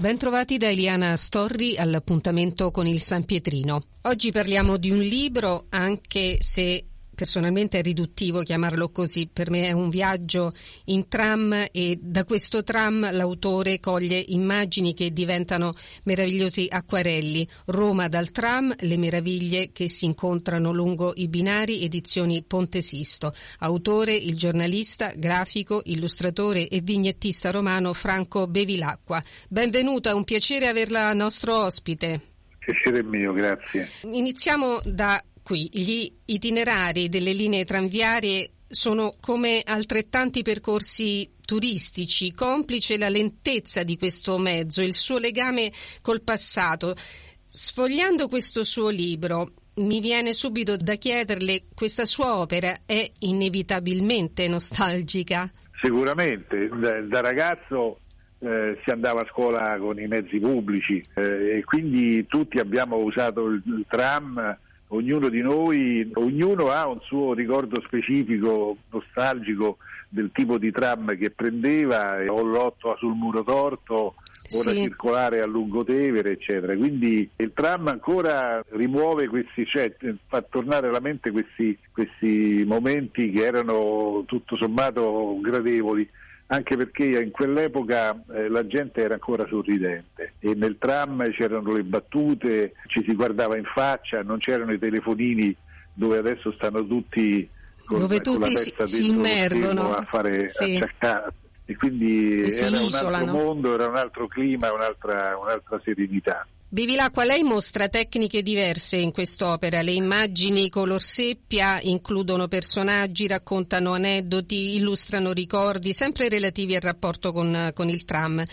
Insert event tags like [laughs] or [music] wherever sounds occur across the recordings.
Bentrovati da Eliana Storri all'appuntamento con il San Pietrino. Oggi parliamo di un libro, anche se personalmente è riduttivo chiamarlo così, per me è un viaggio in tram e da questo tram l'autore coglie immagini che diventano meravigliosi acquarelli. Roma dal tram, le meraviglie che si incontrano lungo i binari, edizioni Ponte Sisto. Autore il giornalista, grafico, illustratore e vignettista romano Franco Bevilacqua. Benvenuta, è un piacere averla nostro ospite. Piacere mio, grazie. Iniziamo da qui. Gli itinerari delle linee tranviarie sono come altrettanti percorsi turistici, complice la lentezza di questo mezzo, il suo legame col passato. Sfogliando questo suo libro, mi viene subito da chiederle, questa sua opera è inevitabilmente nostalgica? Sicuramente, da, da ragazzo eh, si andava a scuola con i mezzi pubblici eh, e quindi tutti abbiamo usato il, il tram ognuno di noi, ognuno ha un suo ricordo specifico, nostalgico del tipo di tram che prendeva, o l'otto sul muro torto, o la Sì. circolare a Lungotevere, eccetera. Quindi il tram ancora rimuove questi, cioè fa tornare alla mente questi, questi momenti che erano tutto sommato gradevoli anche perché in quell'epoca eh, la gente era ancora sorridente e nel tram c'erano le battute, ci si guardava in faccia, non c'erano i telefonini dove adesso stanno tutti con, Dove con la tutti si- testa si lo immergono. a fare Sì. acciaccare. E quindi E si era un altro mondo, era un altro clima, un'altra, un'altra serenità. Bevilacqua, lei mostra tecniche diverse in quest'opera. Le immagini color seppia includono personaggi, raccontano aneddoti, illustrano ricordi, sempre relativi al rapporto con, con il tram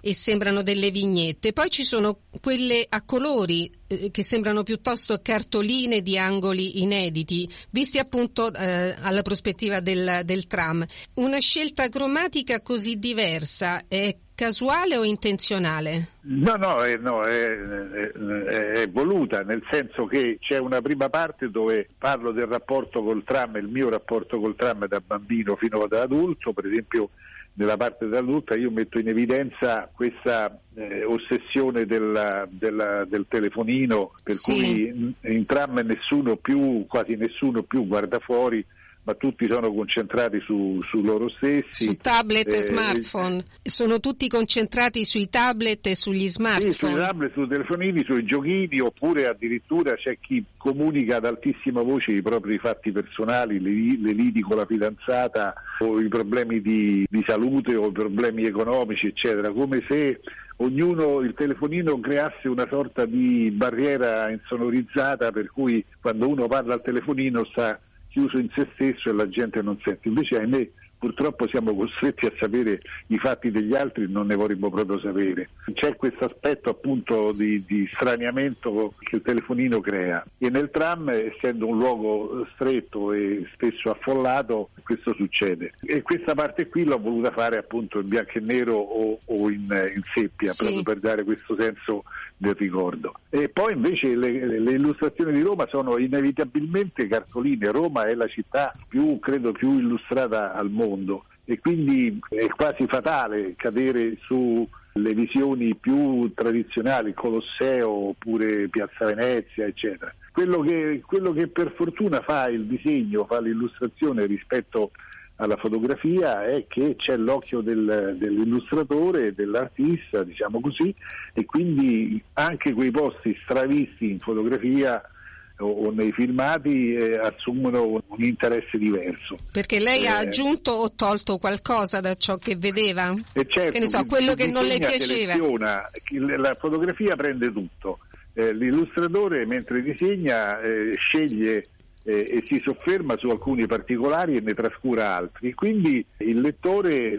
e sembrano delle vignette. Poi ci sono quelle a colori eh, che sembrano piuttosto cartoline di angoli inediti, visti appunto eh, alla prospettiva del, del tram. Una scelta cromatica così diversa è casuale o intenzionale? No, no, è, no, è, è- è voluta, nel senso che c'è una prima parte dove parlo del rapporto col tram, il mio rapporto col tram da bambino fino ad adulto, per esempio nella parte dell'adulta io metto in evidenza questa eh, ossessione della- della- del telefonino per Sì. cui in, in tram nessuno più, quasi nessuno più guarda fuori, ma tutti sono concentrati su, su loro stessi. Su tablet e Eh, smartphone. Sono tutti concentrati sui tablet e sugli Sì, sui smartphone. tablet, sui telefonini, sui giochini, oppure addirittura c'è chi comunica ad altissima voce i propri fatti personali, le, le liti con la fidanzata o i problemi di, di salute o i problemi economici, eccetera, come se ognuno il telefonino creasse una sorta di barriera insonorizzata per cui quando uno parla al telefonino sta chiuso in se stesso e la gente non sente. Invece ahimè purtroppo siamo costretti a sapere i fatti degli altri, non ne vorremmo proprio sapere. C'è questo aspetto appunto di, di straniamento che il telefonino crea e nel tram, essendo un luogo stretto e spesso affollato, questo succede. E questa parte qui l'ho voluta fare appunto in bianco e nero o, o in, in seppia, Sì. proprio per dare questo senso del ricordo. E poi invece le, le illustrazioni di Roma sono inevitabilmente cartoline. Roma è la città più, credo, più illustrata al mondo e quindi è quasi fatale cadere sulle visioni più tradizionali, Colosseo oppure Piazza Venezia, eccetera. Quello che, quello che per fortuna fa il disegno, fa l'illustrazione rispetto alla fotografia è che c'è l'occhio del- dell'illustratore, dell'artista, diciamo così, e quindi anche quei posti stravisti in fotografia o, nei filmati eh, assumono un, un interesse diverso. Perché lei ha Eh. aggiunto o tolto qualcosa da ciò che vedeva? E certo, Che ne so, quello che non le piaceva. la fotografia prende tutto, Eh, l'illustratore mentre disegna eh, sceglie eh, e si sofferma su alcuni particolari e ne trascura altri. Quindi il lettore eh,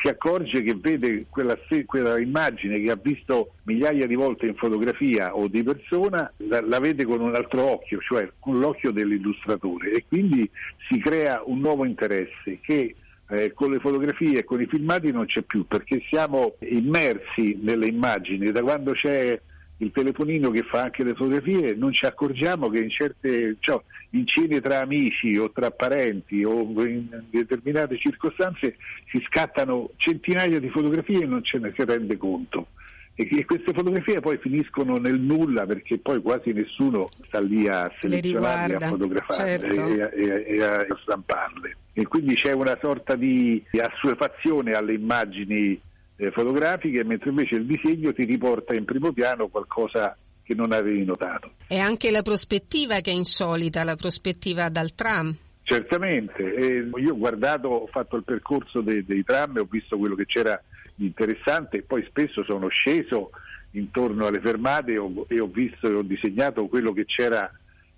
si accorge che vede quella, quella, immagine che ha visto migliaia di volte in fotografia o di persona, la, la vede con un altro occhio, cioè con l'occhio dell'illustratore e quindi si crea un nuovo interesse che eh, con le fotografie e con i filmati non c'è più perché siamo immersi nelle immagini da quando c'è il telefonino che fa anche le fotografie, non ci accorgiamo che in certe cioè, in cene tra amici o tra parenti o in determinate circostanze si scattano centinaia di fotografie e non ce ne si rende conto. E queste fotografie poi finiscono nel nulla perché poi quasi nessuno sta lì a selezionarle, a fotografarle certo. e, e, e, a stamparle. E quindi c'è una sorta di assuefazione alle immagini eh, fotografiche, mentre invece il disegno ti riporta in primo piano qualcosa che non avevi notato. E anche la prospettiva che è insolita, la prospettiva dal tram. Certamente, eh, io ho guardato, ho fatto il percorso dei, dei tram e ho visto quello che c'era di interessante e poi spesso sono sceso intorno alle fermate e ho, e ho visto e ho disegnato quello che c'era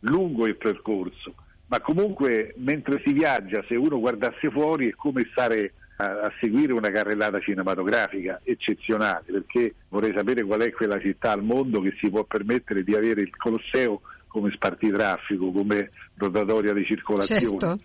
lungo il percorso. Ma comunque mentre si viaggia, se uno guardasse fuori è come stare a, seguire una carrellata cinematografica eccezionale, perché vorrei sapere qual è quella città al mondo che si può permettere di avere il Colosseo come spartitraffico, come rotatoria di circolazione. Certo.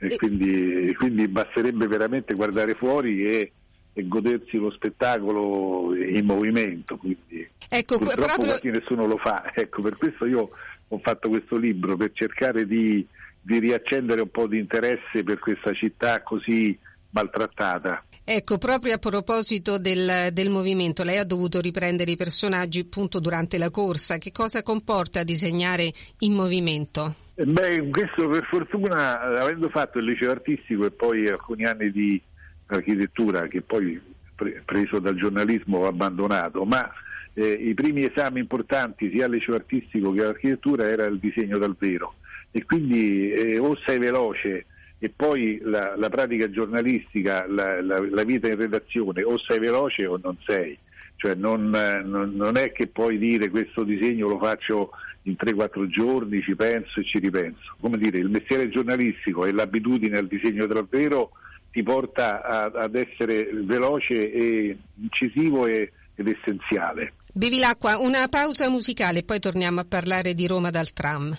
E, quindi, e quindi basterebbe veramente guardare fuori e e godersi lo spettacolo in movimento. Quindi, ecco, purtroppo proprio... quasi nessuno lo fa. Ecco, per questo io ho fatto questo libro, per cercare di, di riaccendere un po' di interesse per questa città così maltrattata. Ecco, proprio a proposito del, del, movimento, lei ha dovuto riprendere i personaggi appunto durante la corsa. Che cosa comporta disegnare in movimento? Eh, beh, questo per fortuna, avendo fatto il liceo artistico e poi alcuni anni di architettura, che poi pre- preso dal giornalismo ho abbandonato, ma eh, i primi esami importanti sia al liceo artistico che all'architettura era il disegno dal vero e quindi eh, o sei veloce e poi la, la pratica giornalistica, la, la, la, vita in redazione, o sei veloce o non sei. Cioè non, non, è che puoi dire questo disegno lo faccio in 3-4 giorni, ci penso e ci ripenso. Come dire, il mestiere giornalistico e l'abitudine al disegno davvero ti porta a, ad essere veloce e incisivo e, ed essenziale. Bevi l'acqua, una pausa musicale e poi torniamo a parlare di Roma dal tram.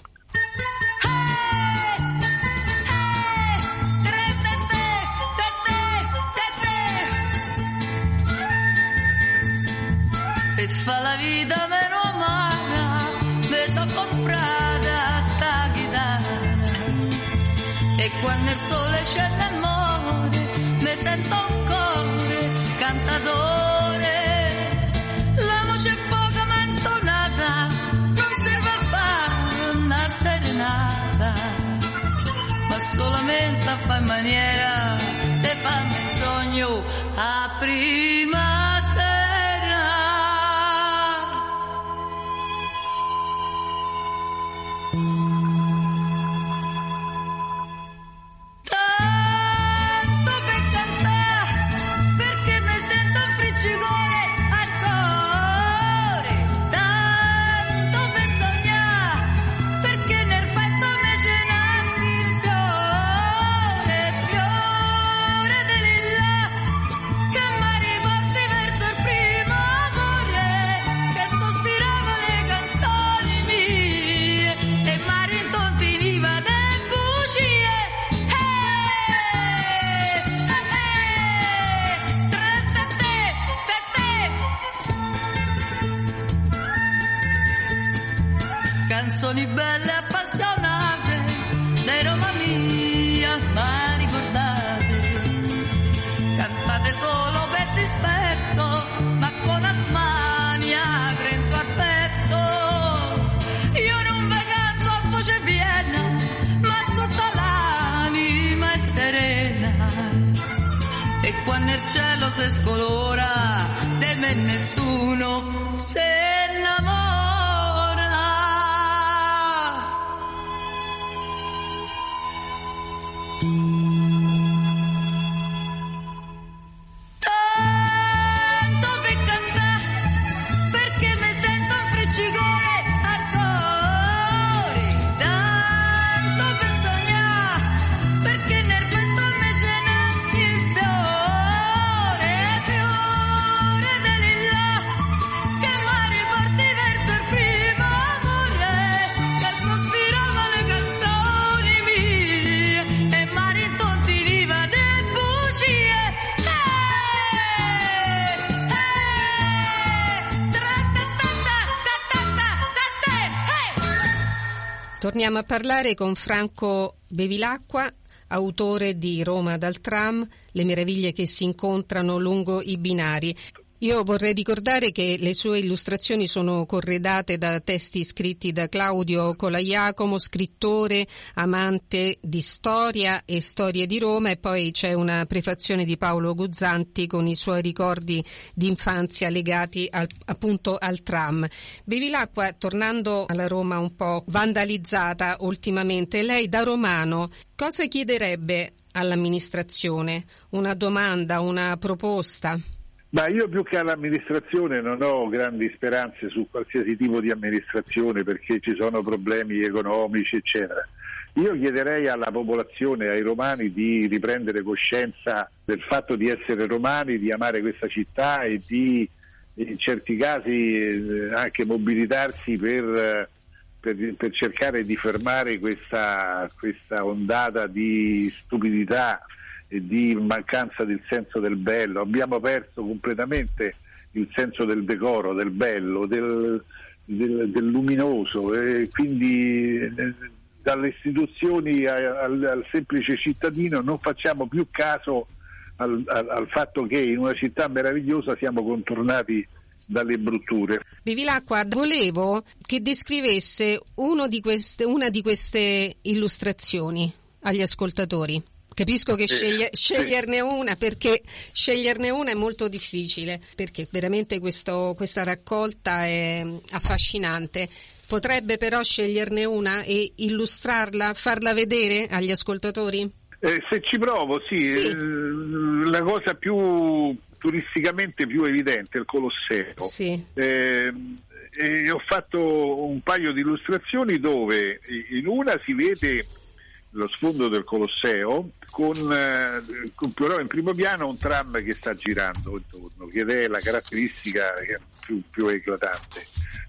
Fa la vita meno amara, mi sono comprata sta chitarra. E quando il sole scende e muore, mi sento un cuore cantatore. La voce poca ma intonata, non serve a fare una serenata, ma solamente a fare in maniera di farmi il sogno a prima quando il cielo si scolora, di me nessuno si innamora. Torniamo a parlare con Franco Bevilacqua, autore di Roma dal tram, le meraviglie che si incontrano lungo i binari. Io vorrei ricordare che le sue illustrazioni sono corredate da testi scritti da Claudio Colaiacomo, scrittore, amante di storia e storie di Roma e poi c'è una prefazione di Paolo Guzzanti con i suoi ricordi di infanzia legati al, appunto al tram. Bevilacqua, tornando alla Roma un po' vandalizzata ultimamente, lei da romano cosa chiederebbe all'amministrazione? Una domanda, una proposta? Ma io più che all'amministrazione non ho grandi speranze su qualsiasi tipo di amministrazione perché ci sono problemi economici, eccetera. Io chiederei alla popolazione, ai romani, di riprendere coscienza del fatto di essere romani, di amare questa città e di in certi casi eh, anche mobilitarsi per, per, per cercare di fermare questa, questa ondata di stupidità di mancanza del senso del bello, abbiamo perso completamente il senso del decoro, del bello, del, del, del luminoso e quindi eh, dalle istituzioni al, al, semplice cittadino non facciamo più caso al, al, al fatto che in una città meravigliosa siamo contornati dalle brutture. Bevilacqua, volevo che descrivesse di queste, una di queste illustrazioni agli ascoltatori. Capisco che sceglie, sceglierne una perché sceglierne una è molto difficile, perché veramente questo, questa raccolta è affascinante. Potrebbe però sceglierne una e illustrarla, farla vedere agli ascoltatori? Eh, se ci provo, sì. sì. Eh, la cosa più turisticamente più evidente è il Colosseo. Sì. Eh, e ho fatto un paio di illustrazioni dove in una si vede lo sfondo del Colosseo con, eh, con, però in primo piano un tram che sta girando intorno, che è la caratteristica più, più eclatante.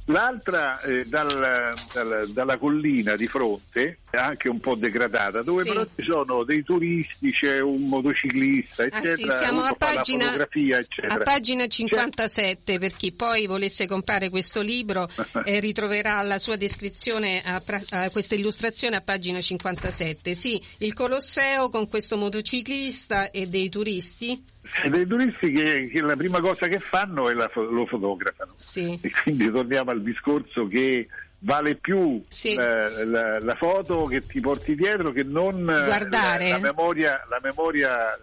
L'altra eh, dal, dal, dalla collina di fronte, anche un po' degradata, dove sì. però ci sono dei turisti, c'è un motociclista, eccetera. Ah, sì, siamo a pagina, a pagina, 57 c'è... per chi poi volesse comprare questo libro [laughs] eh, ritroverà la sua descrizione, a, a questa illustrazione a pagina 57. Sì, il Colosseo con questo motociclista e dei turisti dei turisti che, che, la prima cosa che fanno è la, lo fotografano. Sì. E quindi torniamo al discorso che vale più sì. la, la, la, foto che ti porti dietro che non Guardare. La, memoria, memoria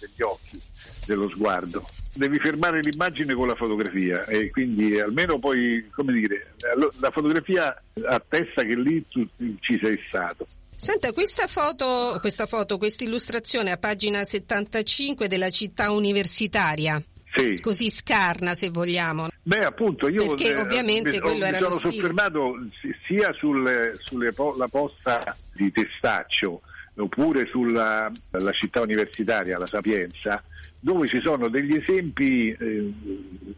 degli occhi, dello sguardo. Devi fermare l'immagine con la fotografia e quindi almeno poi, come dire, la fotografia attesta che lì tu ci sei stato. Senta, questa foto, questa foto, questa illustrazione a pagina 75 della città universitaria. Sì. Così scarna, se vogliamo. Beh, appunto, io Perché eh, ovviamente mi, quello mi era sono soffermato sia sulle, sulle la posta di Testaccio oppure sulla città universitaria, la Sapienza, dove ci sono degli esempi eh,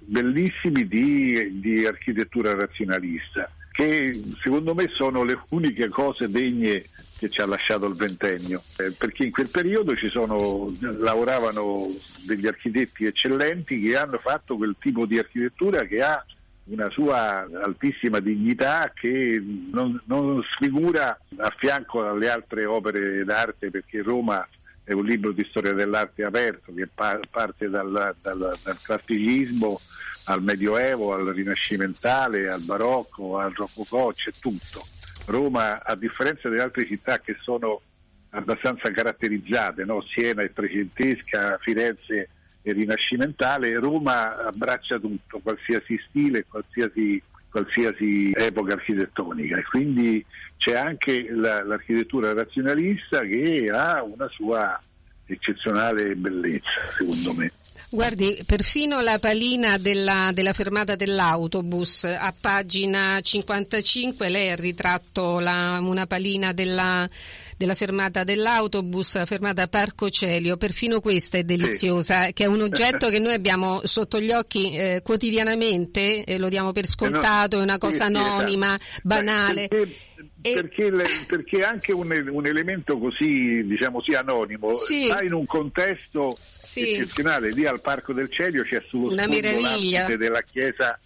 bellissimi di, di architettura razionalista che secondo me sono le uniche cose degne che ci ha lasciato il ventennio, eh, perché in quel periodo sono, lavoravano degli architetti eccellenti che hanno fatto quel tipo di architettura che ha una sua altissima dignità che non, non sfigura a fianco alle altre opere d'arte perché Roma è un libro di storia dell'arte aperto che pa- parte dal, dal, dal classicismo al medioevo, al rinascimentale, al barocco, al rococò, c'è tutto. Roma, a differenza delle altre città che sono abbastanza caratterizzate, no? Siena è trecentesca, Firenze è rinascimentale, Roma abbraccia tutto, qualsiasi stile, qualsiasi, qualsiasi epoca architettonica e quindi c'è anche la, l'architettura razionalista che ha una sua eccezionale bellezza, secondo me. Guardi, perfino la palina della, della, fermata dell'autobus a pagina 55 lei ha ritratto la, una palina della, della, fermata dell'autobus, la fermata Parco Celio, perfino questa è deliziosa, sì. che è un oggetto che noi abbiamo sotto gli occhi eh, quotidianamente, e lo diamo per scontato, è una cosa anonima, banale. Perché perché, le, perché, anche un, un, elemento così, diciamo sì, anonimo, sì. sta in un contesto sì. eccezionale. Lì al Parco del Celio c'è sullo sfondo della chiesa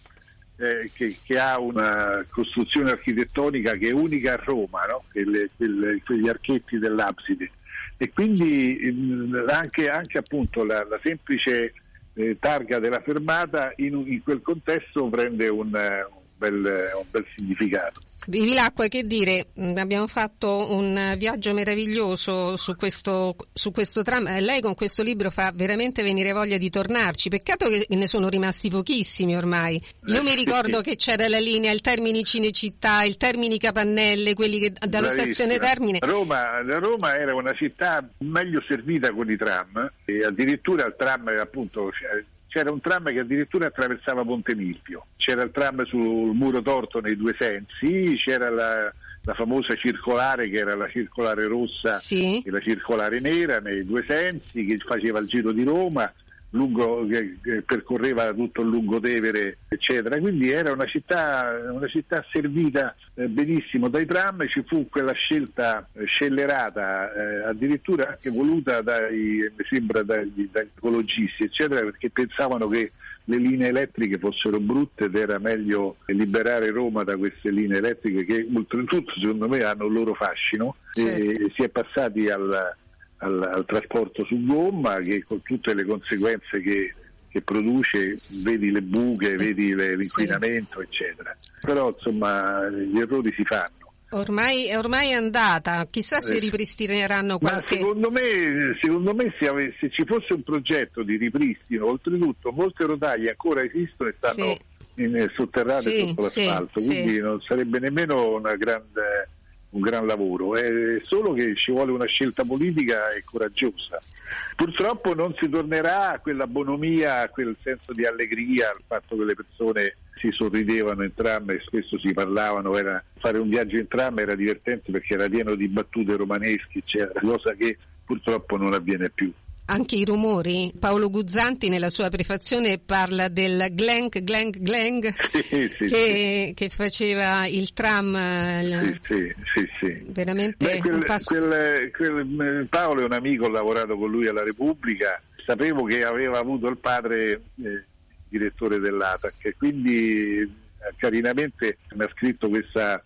eh, che, che, ha una costruzione architettonica che è unica a Roma, no? quelle, quelle, quegli archetti dell'abside. E quindi mh, anche, anche appunto la, la semplice eh, targa della fermata in, in, quel contesto prende un, un, bel, un bel significato. Bevilacqua, che dire, mm, abbiamo fatto un viaggio meraviglioso su questo, su questo tram. Eh, lei con questo libro fa veramente venire voglia di tornarci. Peccato che ne sono rimasti pochissimi ormai. Io mi ricordo [laughs] che c'era la linea, il Termini Cinecittà, il Termini Capannelle, quelli che dalla Bravissima. stazione Termine. Roma, Roma era una città meglio servita con i tram e addirittura il tram appunto c'era un tram che addirittura attraversava Ponte Milvio, c'era il tram sul muro torto nei due sensi, c'era la, la famosa circolare che era la circolare rossa sì. e la circolare nera nei due sensi che faceva il giro di Roma lungo, che, che, percorreva tutto il Lungotevere, eccetera. Quindi era una città, una città servita eh, benissimo dai tram, ci fu quella scelta eh, scellerata, eh, addirittura anche voluta dai, mi sembra dagli, dagli ecologisti, eccetera, perché pensavano che le linee elettriche fossero brutte ed era meglio liberare Roma da queste linee elettriche che oltretutto secondo me hanno il loro fascino Certo. e si è passati al, al, al trasporto su gomma che con tutte le conseguenze che, che produce, vedi le buche, vedi le- l'inquinamento eccetera. Però insomma gli errori si fanno. Ormai, ormai è andata, chissà se Eh. ripristineranno Ma qualche... secondo me, secondo me se, ave- se ci fosse un progetto di ripristino, oltretutto molte rotaie ancora esistono e stanno Sì. in- sotterrate Sì, sotto sì, l'asfalto, sì. quindi non sarebbe nemmeno una grande- un gran lavoro, è solo che ci vuole una scelta politica e coraggiosa. Purtroppo non si tornerà a quella bonomia, a quel senso di allegria, al fatto che le persone si sorridevano in tram e spesso si parlavano, era- fare un viaggio in tram era divertente perché era pieno di battute romanesche, cosa che purtroppo non avviene più. Anche i rumori. Paolo Guzzanti nella sua prefazione parla del glenk, glenk, glenk Sì, sì, che, che faceva il tram. eh, Sì, sì, sì, sì. Veramente Beh, quel- passo. quel- quel- eh, Paolo è un amico, ho lavorato con lui alla Repubblica, sapevo che aveva avuto il padre eh, direttore dell'ATAC quindi eh, carinamente mi ha scritto questa,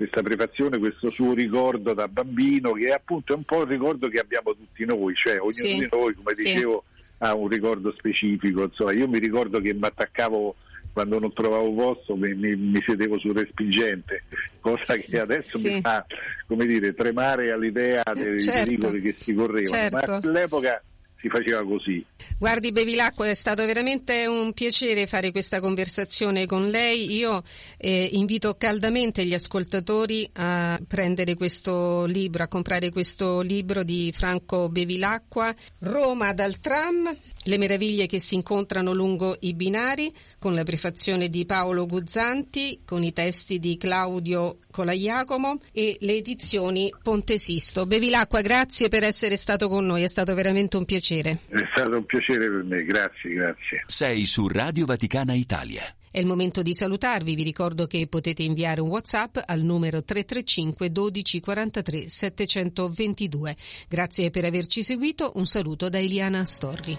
questa prefazione, questo suo ricordo da bambino che appunto è un po' il ricordo che abbiamo tutti noi, cioè ognuno Sì, di noi, come sì. dicevo, ha un ricordo specifico. Insomma, io mi ricordo che mi attaccavo quando non trovavo posto, mi, mi- mi sedevo sul respingente, cosa Sì, che adesso sì. mi fa come dire, tremare all'idea dei Certo, pericoli che si correvano, certo. ma all'epoca si faceva così. Guardi Bevilacqua, è stato veramente un piacere fare questa conversazione con lei. Io eh, invito caldamente gli ascoltatori a prendere questo libro, a comprare questo libro di Franco Bevilacqua, Roma dal tram, le meraviglie che si incontrano lungo i binari, con la prefazione di Paolo Guzzanti, con i testi di Claudio Colaiacomo e le edizioni Ponte Sisto. Bevilacqua, grazie per essere stato con noi, è stato veramente un piacere. È stato un piacere per me, grazie, grazie. Sei su Radio Vaticana Italia. È il momento di salutarvi, vi ricordo che potete inviare un WhatsApp al numero 335 12 43 722. Grazie per averci seguito, un saluto da Eliana Storri.